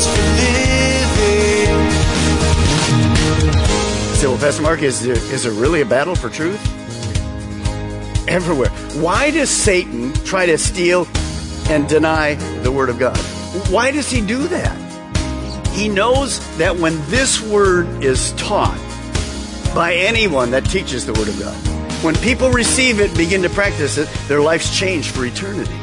For living. So, well, Pastor Mark, is there, is there really a battle for truth? Everywhere. Why does Satan try to steal and deny the Word of God? Why does he do that? He knows that when this Word is taught by anyone that teaches the Word of God, when people receive it, begin to practice it, their lives change for eternity.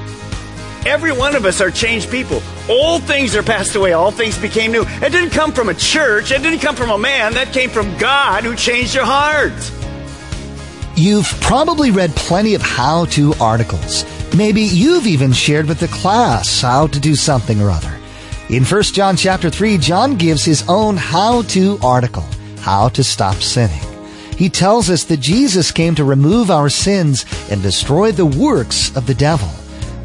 Every one of us are changed people. Old things are passed away, all things became new. It didn't come from a church, it didn't come from a man, that came from God who changed your heart. You've probably read plenty of how to articles. Maybe you've even shared with the class how to do something or other. In 1 John chapter 3, John gives his own how to article, how to stop sinning. He tells us that Jesus came to remove our sins and destroy the works of the devil.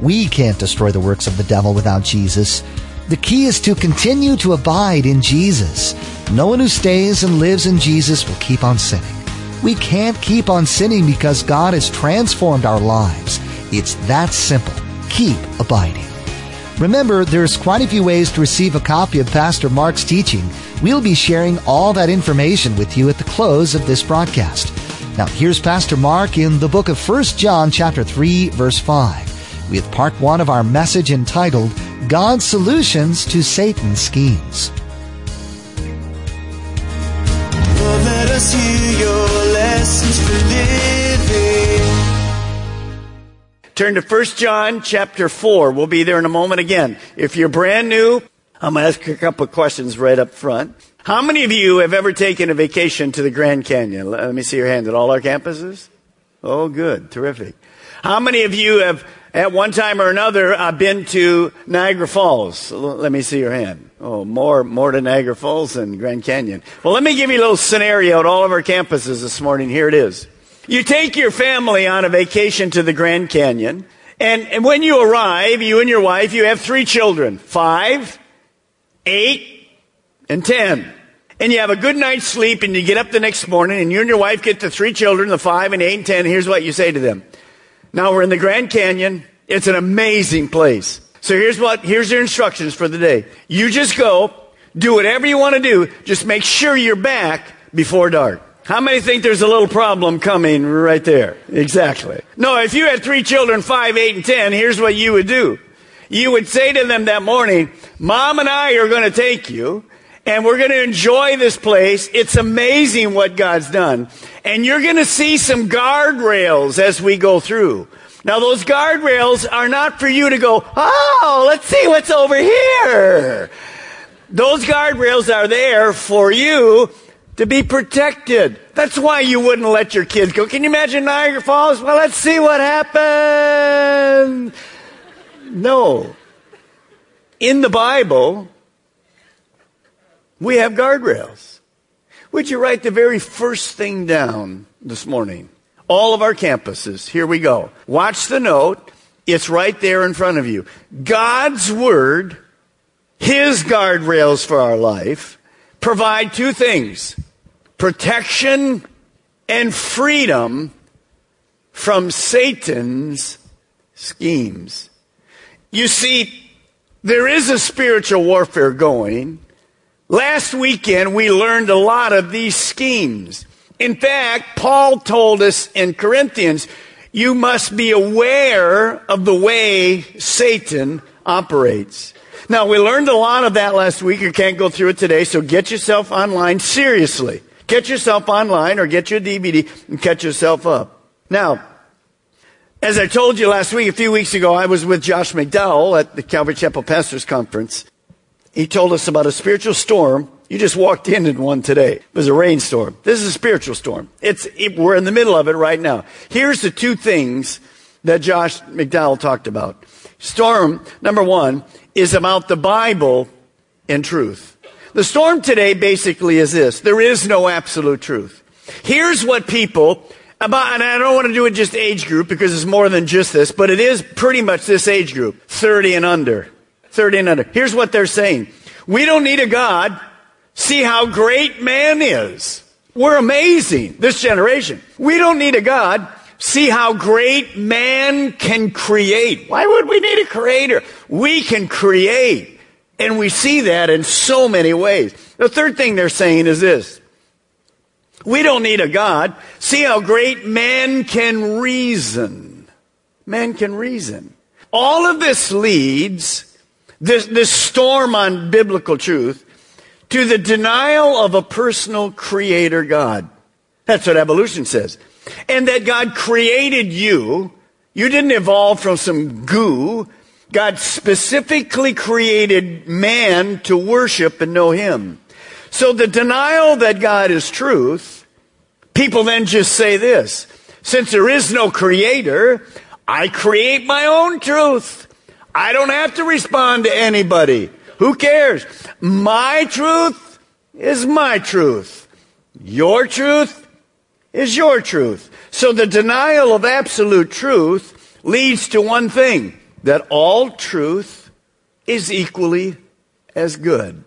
We can't destroy the works of the devil without Jesus. The key is to continue to abide in Jesus. No one who stays and lives in Jesus will keep on sinning. We can't keep on sinning because God has transformed our lives. It's that simple. Keep abiding. Remember, there's quite a few ways to receive a copy of Pastor Mark's teaching. We'll be sharing all that information with you at the close of this broadcast. Now, here's Pastor Mark in the book of 1 John chapter 3 verse 5 with part one of our message entitled God's Solutions to Satan's Schemes. Turn to 1 John chapter 4. We'll be there in a moment again. If you're brand new, I'm going to ask you a couple of questions right up front. How many of you have ever taken a vacation to the Grand Canyon? Let me see your hand at all our campuses. Oh, good. Terrific. How many of you have at one time or another, I've been to Niagara Falls. Let me see your hand. Oh, more, more to Niagara Falls than Grand Canyon. Well, let me give you a little scenario at all of our campuses this morning. Here it is. You take your family on a vacation to the Grand Canyon, and, and when you arrive, you and your wife, you have three children. Five, eight, and ten. And you have a good night's sleep, and you get up the next morning, and you and your wife get the three children, the five and eight and ten. Here's what you say to them. Now we're in the Grand Canyon. It's an amazing place. So here's what, here's your instructions for the day. You just go, do whatever you want to do. Just make sure you're back before dark. How many think there's a little problem coming right there? Exactly. No, if you had three children, five, eight, and ten, here's what you would do. You would say to them that morning, Mom and I are going to take you and we're going to enjoy this place. It's amazing what God's done. And you're going to see some guardrails as we go through. Now those guardrails are not for you to go, oh, let's see what's over here. Those guardrails are there for you to be protected. That's why you wouldn't let your kids go. Can you imagine Niagara Falls? Well, let's see what happens. No. In the Bible, we have guardrails. Would you write the very first thing down this morning? All of our campuses. Here we go. Watch the note. It's right there in front of you. God's Word, His guardrails for our life, provide two things. Protection and freedom from Satan's schemes. You see, there is a spiritual warfare going, Last weekend, we learned a lot of these schemes. In fact, Paul told us in Corinthians, you must be aware of the way Satan operates. Now, we learned a lot of that last week. You can't go through it today, so get yourself online seriously. Get yourself online or get your DVD and catch yourself up. Now, as I told you last week, a few weeks ago, I was with Josh McDowell at the Calvary Chapel Pastors Conference he told us about a spiritual storm You just walked in in one today. It was a rainstorm. This is a spiritual storm. It's, it, we're in the middle of it right now. Here's the two things that Josh McDowell talked about. Storm, number one, is about the Bible and truth. The storm today basically is this. There is no absolute truth. Here's what people about, and I don't want to do it just age group because it's more than just this, but it is pretty much this age group, 30 and under. 30 and under. Here's what they're saying. We don't need a God. See how great man is. We're amazing, this generation. We don't need a God. See how great man can create. Why would we need a creator? We can create. And we see that in so many ways. The third thing they're saying is this. We don't need a God. See how great man can reason. Man can reason. All of this leads, this, this storm on biblical truth, to the denial of a personal creator God. That's what evolution says. And that God created you. You didn't evolve from some goo. God specifically created man to worship and know Him. So the denial that God is truth, people then just say this. Since there is no creator, I create my own truth. I don't have to respond to anybody. Who cares? My truth is my truth. Your truth is your truth. So the denial of absolute truth leads to one thing that all truth is equally as good.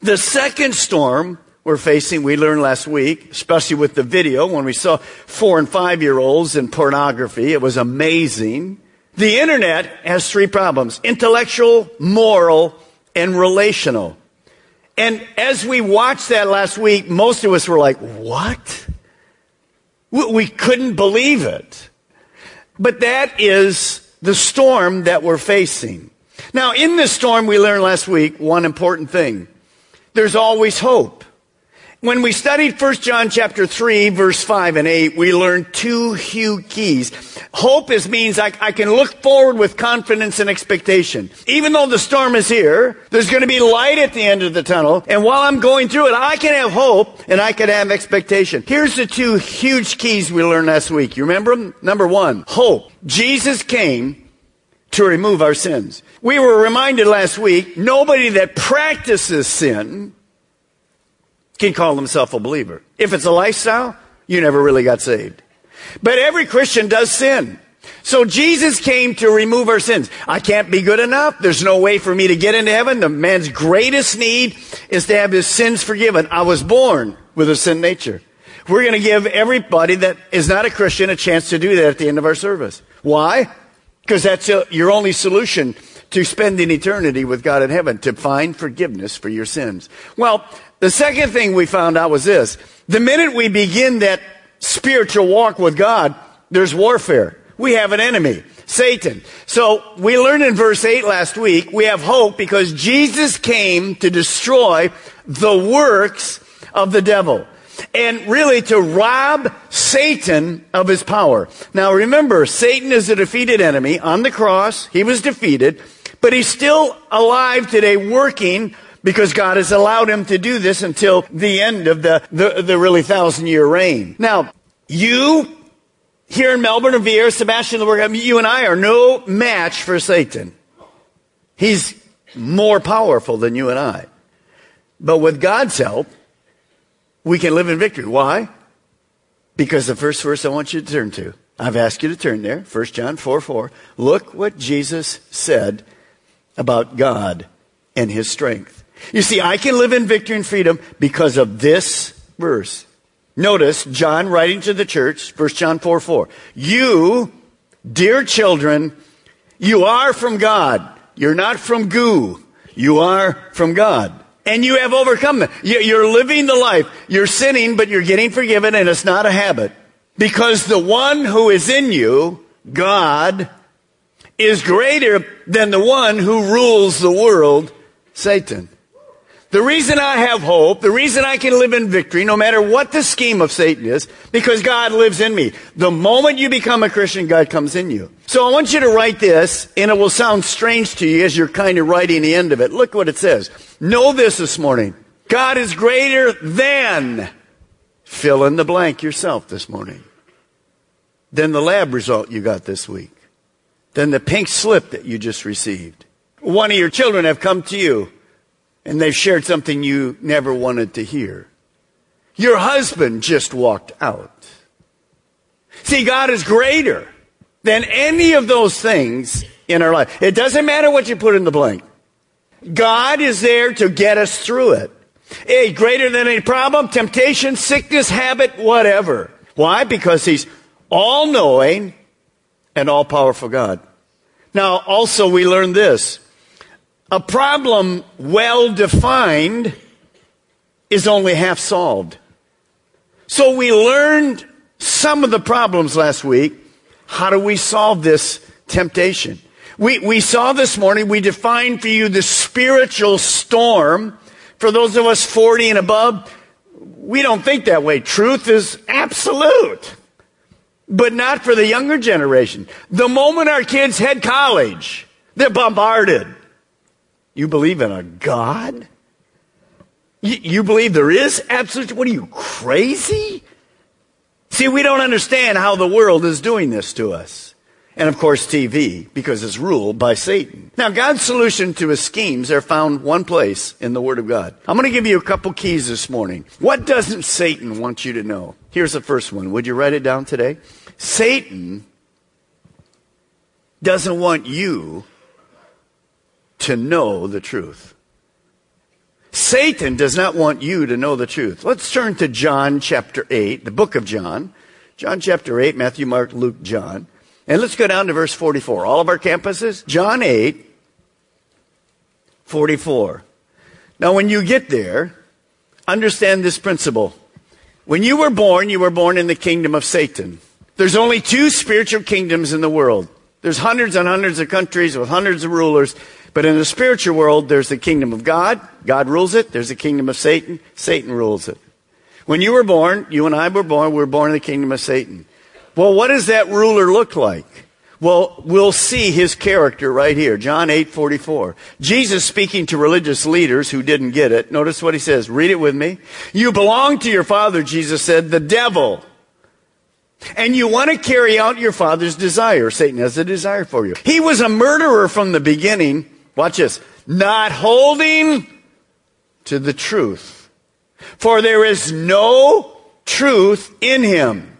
The second storm we're facing, we learned last week, especially with the video when we saw four and five year olds in pornography. It was amazing. The internet has three problems intellectual, moral, and relational. And as we watched that last week, most of us were like, what? We couldn't believe it. But that is the storm that we're facing. Now, in this storm, we learned last week one important thing. There's always hope. When we studied 1 John chapter 3, verse 5 and 8, we learned two huge keys. Hope is means I, I, can look forward with confidence and expectation. Even though the storm is here, there's going to be light at the end of the tunnel. And while I'm going through it, I can have hope and I can have expectation. Here's the two huge keys we learned last week. You remember them? Number one, hope. Jesus came to remove our sins. We were reminded last week, nobody that practices sin can call himself a believer. If it's a lifestyle, you never really got saved. But every Christian does sin. So Jesus came to remove our sins. I can't be good enough. There's no way for me to get into heaven. The man's greatest need is to have his sins forgiven. I was born with a sin nature. We're going to give everybody that is not a Christian a chance to do that at the end of our service. Why? Because that's a, your only solution to spending eternity with God in heaven, to find forgiveness for your sins. Well, the second thing we found out was this. The minute we begin that spiritual walk with God, there's warfare. We have an enemy, Satan. So we learned in verse 8 last week, we have hope because Jesus came to destroy the works of the devil. And really to rob Satan of his power. Now remember, Satan is a defeated enemy. On the cross, he was defeated, but he's still alive today working because God has allowed him to do this until the end of the, the, the really thousand year reign. Now, you here in Melbourne and Viera, Sebastian, you and I are no match for Satan. He's more powerful than you and I. But with God's help, we can live in victory. Why? Because the first verse I want you to turn to, I've asked you to turn there, 1 John 4 4. Look what Jesus said about God and his strength. You see, I can live in victory and freedom because of this verse. Notice John writing to the church, 1 John 4 4. You, dear children, you are from God. You're not from goo. You are from God. And you have overcome them. You're living the life. You're sinning, but you're getting forgiven, and it's not a habit. Because the one who is in you, God, is greater than the one who rules the world, Satan. The reason I have hope, the reason I can live in victory, no matter what the scheme of Satan is, because God lives in me. The moment you become a Christian, God comes in you. So I want you to write this, and it will sound strange to you as you're kind of writing the end of it. Look what it says. Know this this morning. God is greater than. Fill in the blank yourself this morning. Than the lab result you got this week. Than the pink slip that you just received. One of your children have come to you and they've shared something you never wanted to hear. Your husband just walked out. See, God is greater than any of those things in our life. It doesn't matter what you put in the blank. God is there to get us through it. A greater than any problem, temptation, sickness, habit, whatever. Why? Because He's all knowing and all powerful God. Now, also we learn this. A problem well defined is only half solved. So we learned some of the problems last week. How do we solve this temptation? We, we saw this morning, we defined for you the spiritual storm. For those of us 40 and above, we don't think that way. Truth is absolute. But not for the younger generation. The moment our kids head college, they're bombarded. You believe in a God? You, you believe there is absolute? What are you, crazy? See, we don't understand how the world is doing this to us. And of course, TV, because it's ruled by Satan. Now, God's solution to his schemes are found one place in the Word of God. I'm going to give you a couple keys this morning. What doesn't Satan want you to know? Here's the first one. Would you write it down today? Satan doesn't want you to know the truth. Satan does not want you to know the truth. Let's turn to John chapter 8, the book of John. John chapter 8, Matthew, Mark, Luke, John. And let's go down to verse 44. All of our campuses, John 8, 44. Now, when you get there, understand this principle. When you were born, you were born in the kingdom of Satan. There's only two spiritual kingdoms in the world. There's hundreds and hundreds of countries with hundreds of rulers. But in the spiritual world, there's the kingdom of God. God rules it. There's the kingdom of Satan. Satan rules it. When you were born, you and I were born, we were born in the kingdom of Satan. Well, what does that ruler look like? Well, we'll see his character right here. John 8, 44. Jesus speaking to religious leaders who didn't get it. Notice what he says. Read it with me. You belong to your father, Jesus said, the devil. And you want to carry out your father's desire. Satan has a desire for you. He was a murderer from the beginning. Watch this. Not holding to the truth. For there is no truth in him.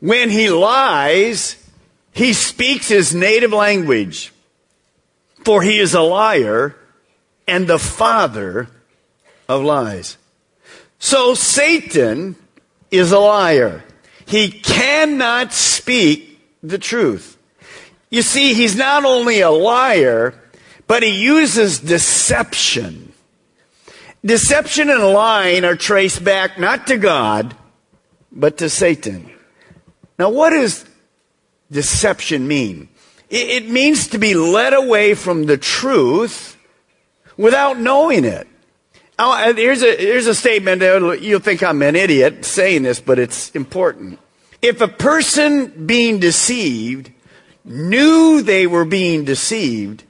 When he lies, he speaks his native language, for he is a liar and the father of lies. So Satan is a liar. He cannot speak the truth. You see, he's not only a liar, but he uses deception. Deception and lying are traced back not to God, but to Satan. Now, what does deception mean? It means to be led away from the truth without knowing it. Now, here's a, here's a statement. You'll think I'm an idiot saying this, but it's important. If a person being deceived knew they were being deceived,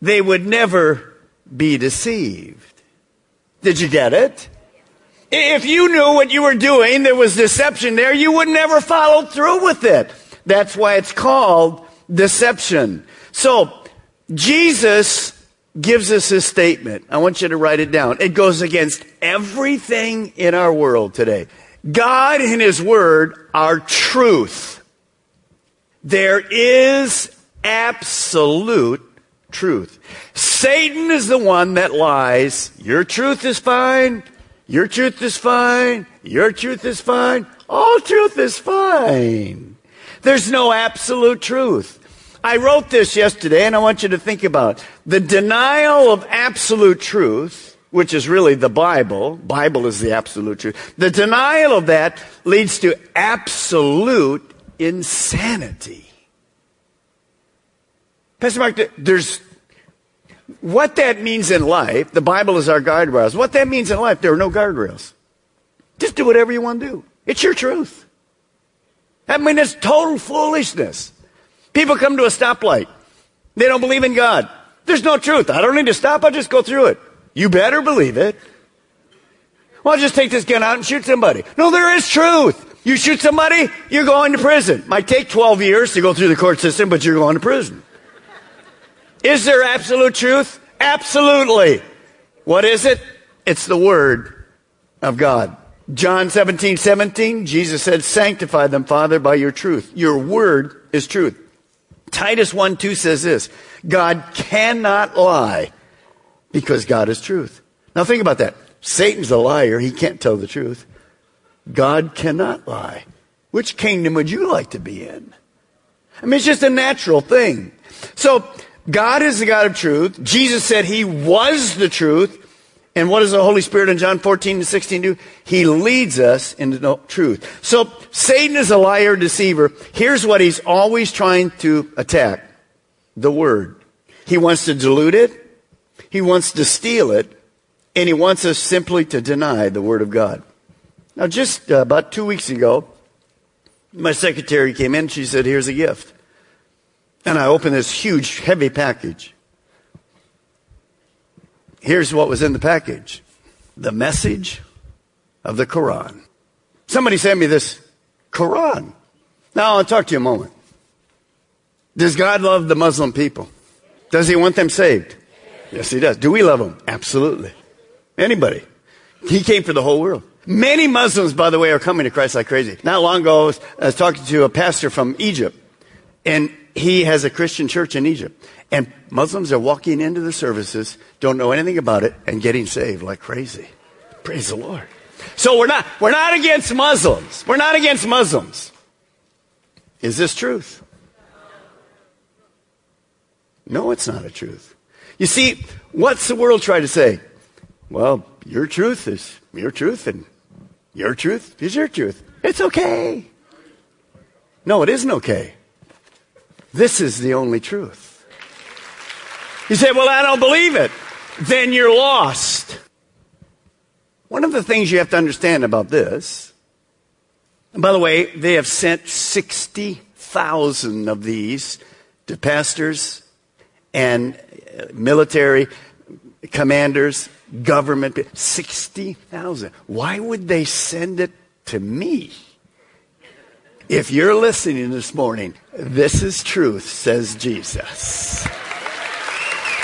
they would never be deceived. Did you get it? If you knew what you were doing, there was deception there, you would never follow through with it. That's why it's called deception. So, Jesus gives us this statement. I want you to write it down. It goes against everything in our world today. God and His Word are truth. There is absolute truth. Satan is the one that lies. Your truth is fine. Your truth is fine. Your truth is fine. All truth is fine. There's no absolute truth. I wrote this yesterday and I want you to think about it. The denial of absolute truth, which is really the Bible. Bible is the absolute truth. The denial of that leads to absolute insanity. Pastor Mark, there's what that means in life, the Bible is our guardrails. What that means in life, there are no guardrails. Just do whatever you want to do. It's your truth. I mean, it's total foolishness. People come to a stoplight. They don't believe in God. There's no truth. I don't need to stop. I'll just go through it. You better believe it. Well, I'll just take this gun out and shoot somebody. No, there is truth. You shoot somebody, you're going to prison. Might take 12 years to go through the court system, but you're going to prison. Is there absolute truth? Absolutely. What is it? It's the Word of God. John 17, 17, Jesus said, Sanctify them, Father, by your truth. Your Word is truth. Titus 1, 2 says this God cannot lie because God is truth. Now think about that. Satan's a liar. He can't tell the truth. God cannot lie. Which kingdom would you like to be in? I mean, it's just a natural thing. So, God is the God of truth. Jesus said he was the truth. And what does the Holy Spirit in John 14 and 16 do? He leads us into truth. So, Satan is a liar, deceiver. Here's what he's always trying to attack. The Word. He wants to dilute it. He wants to steal it. And he wants us simply to deny the Word of God. Now, just uh, about two weeks ago, my secretary came in. She said, Here's a gift. And I opened this huge, heavy package. Here's what was in the package the message of the Quran. Somebody sent me this Quran. Now, I'll talk to you a moment. Does God love the Muslim people? Does he want them saved? Yes, he does. Do we love them? Absolutely. Anybody. He came for the whole world. Many Muslims, by the way, are coming to Christ like crazy. Not long ago, I was, I was talking to a pastor from Egypt, and he has a Christian church in Egypt. And Muslims are walking into the services, don't know anything about it, and getting saved like crazy. Praise the Lord. So we're not, we're not against Muslims. We're not against Muslims. Is this truth? No, it's not a truth. You see, what's the world trying to say? Well, your truth is your truth, and your truth is your truth. It's okay. No, it isn't okay. This is the only truth. You say, Well, I don't believe it. Then you're lost. One of the things you have to understand about this, and by the way, they have sent 60,000 of these to pastors and uh, military commanders government, 60,000. Why would they send it to me? If you're listening this morning, this is truth, says Jesus.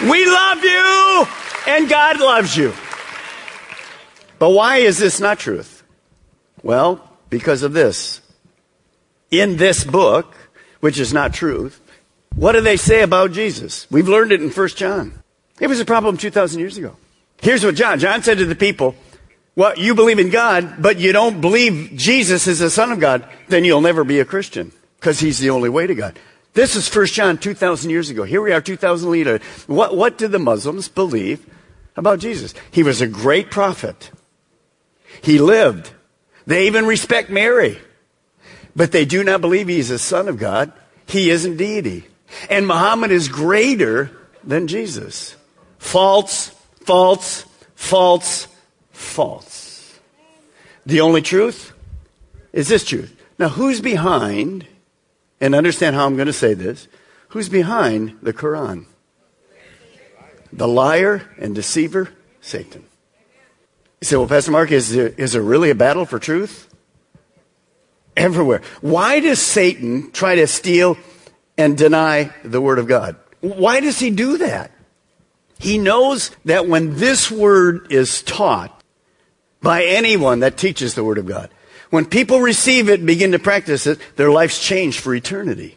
We love you and God loves you. But why is this not truth? Well, because of this. In this book, which is not truth, what do they say about Jesus? We've learned it in 1 John. It was a problem 2,000 years ago. Here's what John, John said to the people, well, you believe in God, but you don't believe Jesus is the Son of God, then you'll never be a Christian because he's the only way to God. This is 1 John 2,000 years ago. Here we are 2,000 later. What, what did the Muslims believe about Jesus? He was a great prophet. He lived. They even respect Mary. But they do not believe he's the Son of God. He isn't deity. And Muhammad is greater than Jesus. False false, false, false. The only truth is this truth. Now, who's behind, and understand how I'm going to say this, who's behind the Quran? The liar and deceiver, Satan. You say, well, Pastor Mark, is there, is there really a battle for truth? Everywhere. Why does Satan try to steal and deny the Word of God? Why does he do that? He knows that when this word is taught by anyone that teaches the word of God, when people receive it and begin to practice it, their lives change for eternity.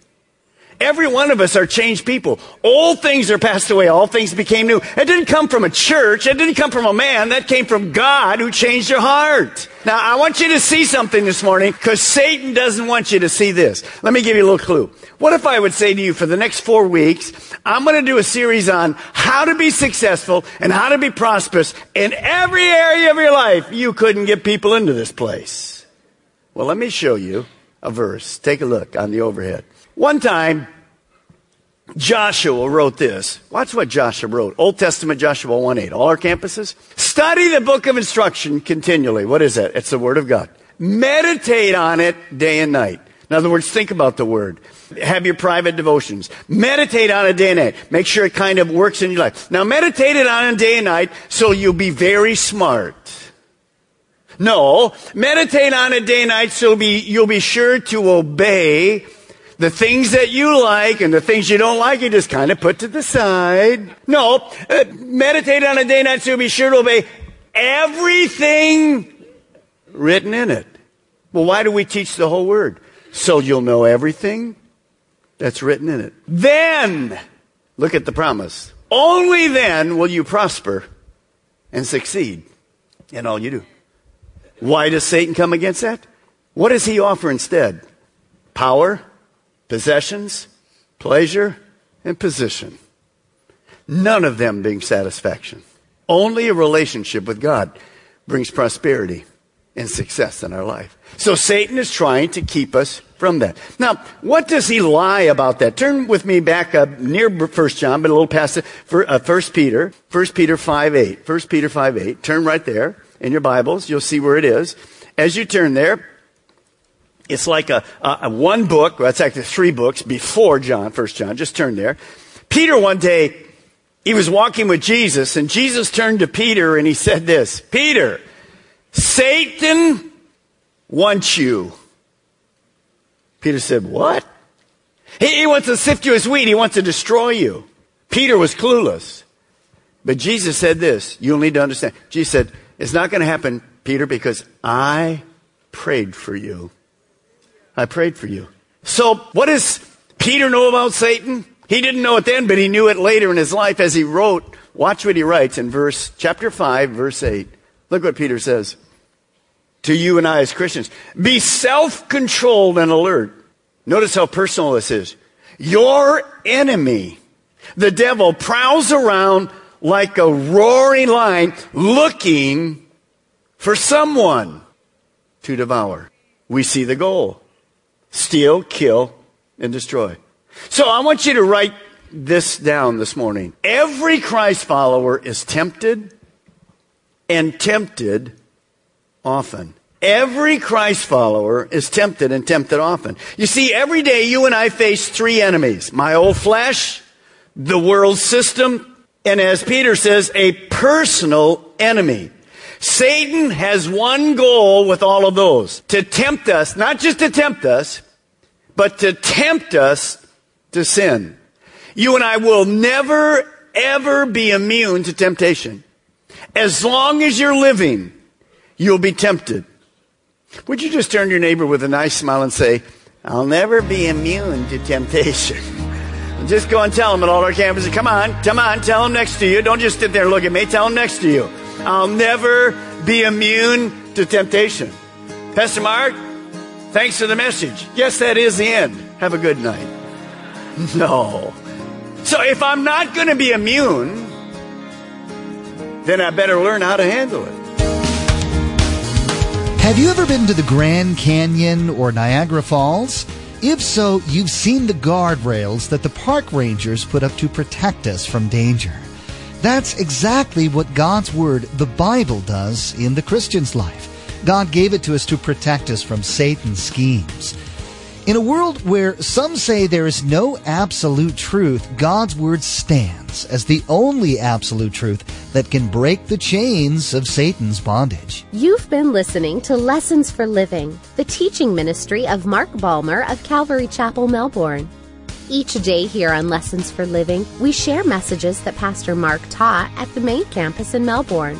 Every one of us are changed people. Old things are passed away. All things became new. It didn't come from a church. It didn't come from a man. That came from God who changed your heart. Now, I want you to see something this morning because Satan doesn't want you to see this. Let me give you a little clue. What if I would say to you for the next four weeks, I'm going to do a series on how to be successful and how to be prosperous in every area of your life. You couldn't get people into this place. Well, let me show you a verse. Take a look on the overhead. One time, Joshua wrote this. Watch what Joshua wrote. Old Testament Joshua 1 8. All our campuses. Study the book of instruction continually. What is that? It's the Word of God. Meditate on it day and night. In other words, think about the Word. Have your private devotions. Meditate on it day and night. Make sure it kind of works in your life. Now meditate it on it day and night so you'll be very smart. No, meditate on it day and night so be, you'll be sure to obey the things that you like and the things you don't like, you just kind of put to the side. No, uh, meditate on it day and night so you'll be sure to obey everything written in it. Well, why do we teach the whole word? So you'll know everything that's written in it. Then, look at the promise. Only then will you prosper and succeed in all you do. Why does Satan come against that? What does he offer instead? Power, possessions, pleasure, and position. None of them bring satisfaction. Only a relationship with God brings prosperity and success in our life. So Satan is trying to keep us from that. Now, what does he lie about that? Turn with me back up near 1 John, but a little past uh, 1 Peter, 1 Peter 5 8. 1 Peter 5 8. Turn right there in your Bibles. You'll see where it is. As you turn there, it's like a, a, a one book, well, actually three books before John, First John. Just turn there. Peter one day, he was walking with Jesus, and Jesus turned to Peter and he said this Peter, Satan wants you. Peter said, What? He, he wants to sift you as wheat. He wants to destroy you. Peter was clueless. But Jesus said this. You'll need to understand. Jesus said, It's not going to happen, Peter, because I prayed for you. I prayed for you. So, what does Peter know about Satan? He didn't know it then, but he knew it later in his life as he wrote. Watch what he writes in verse, chapter 5, verse 8. Look what Peter says to you and I as Christians. Be self-controlled and alert. Notice how personal this is. Your enemy, the devil, prowls around like a roaring lion looking for someone to devour. We see the goal. Steal, kill, and destroy. So I want you to write this down this morning. Every Christ follower is tempted and tempted often. Every Christ follower is tempted and tempted often. You see, every day you and I face three enemies. My old flesh, the world system, and as Peter says, a personal enemy. Satan has one goal with all of those. To tempt us, not just to tempt us, but to tempt us to sin. You and I will never, ever be immune to temptation. As long as you're living, you'll be tempted. Would you just turn to your neighbor with a nice smile and say, I'll never be immune to temptation. just go and tell them at all our campuses. Come on, come on, tell them next to you. Don't just sit there and look at me. Tell them next to you. I'll never be immune to temptation. Pastor Mark, thanks for the message. Yes, that is the end. Have a good night. No. So if I'm not going to be immune, then I better learn how to handle it. Have you ever been to the Grand Canyon or Niagara Falls? If so, you've seen the guardrails that the park rangers put up to protect us from danger. That's exactly what God's Word, the Bible, does in the Christian's life. God gave it to us to protect us from Satan's schemes. In a world where some say there is no absolute truth, God's Word stands as the only absolute truth that can break the chains of Satan's bondage. You've been listening to Lessons for Living, the teaching ministry of Mark Balmer of Calvary Chapel, Melbourne. Each day here on Lessons for Living, we share messages that Pastor Mark taught at the main campus in Melbourne.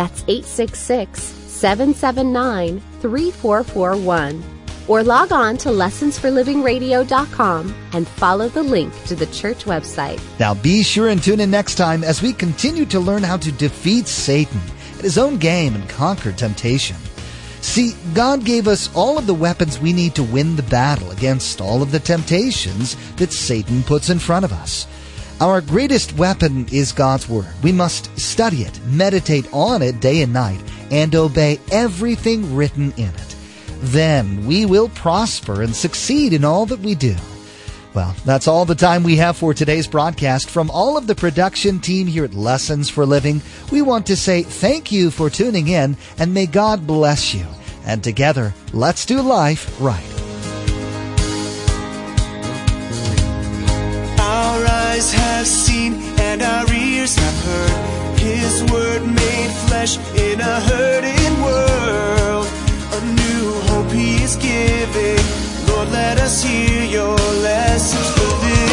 That's 866 779 3441. Or log on to lessonsforlivingradio.com and follow the link to the church website. Now be sure and tune in next time as we continue to learn how to defeat Satan at his own game and conquer temptation. See, God gave us all of the weapons we need to win the battle against all of the temptations that Satan puts in front of us. Our greatest weapon is God's Word. We must study it, meditate on it day and night, and obey everything written in it. Then we will prosper and succeed in all that we do. Well, that's all the time we have for today's broadcast. From all of the production team here at Lessons for Living, we want to say thank you for tuning in and may God bless you. And together, let's do life right. eyes have seen and our ears have heard His word made flesh in a hurting world. A new hope He is giving. Lord, let us hear your lessons for this.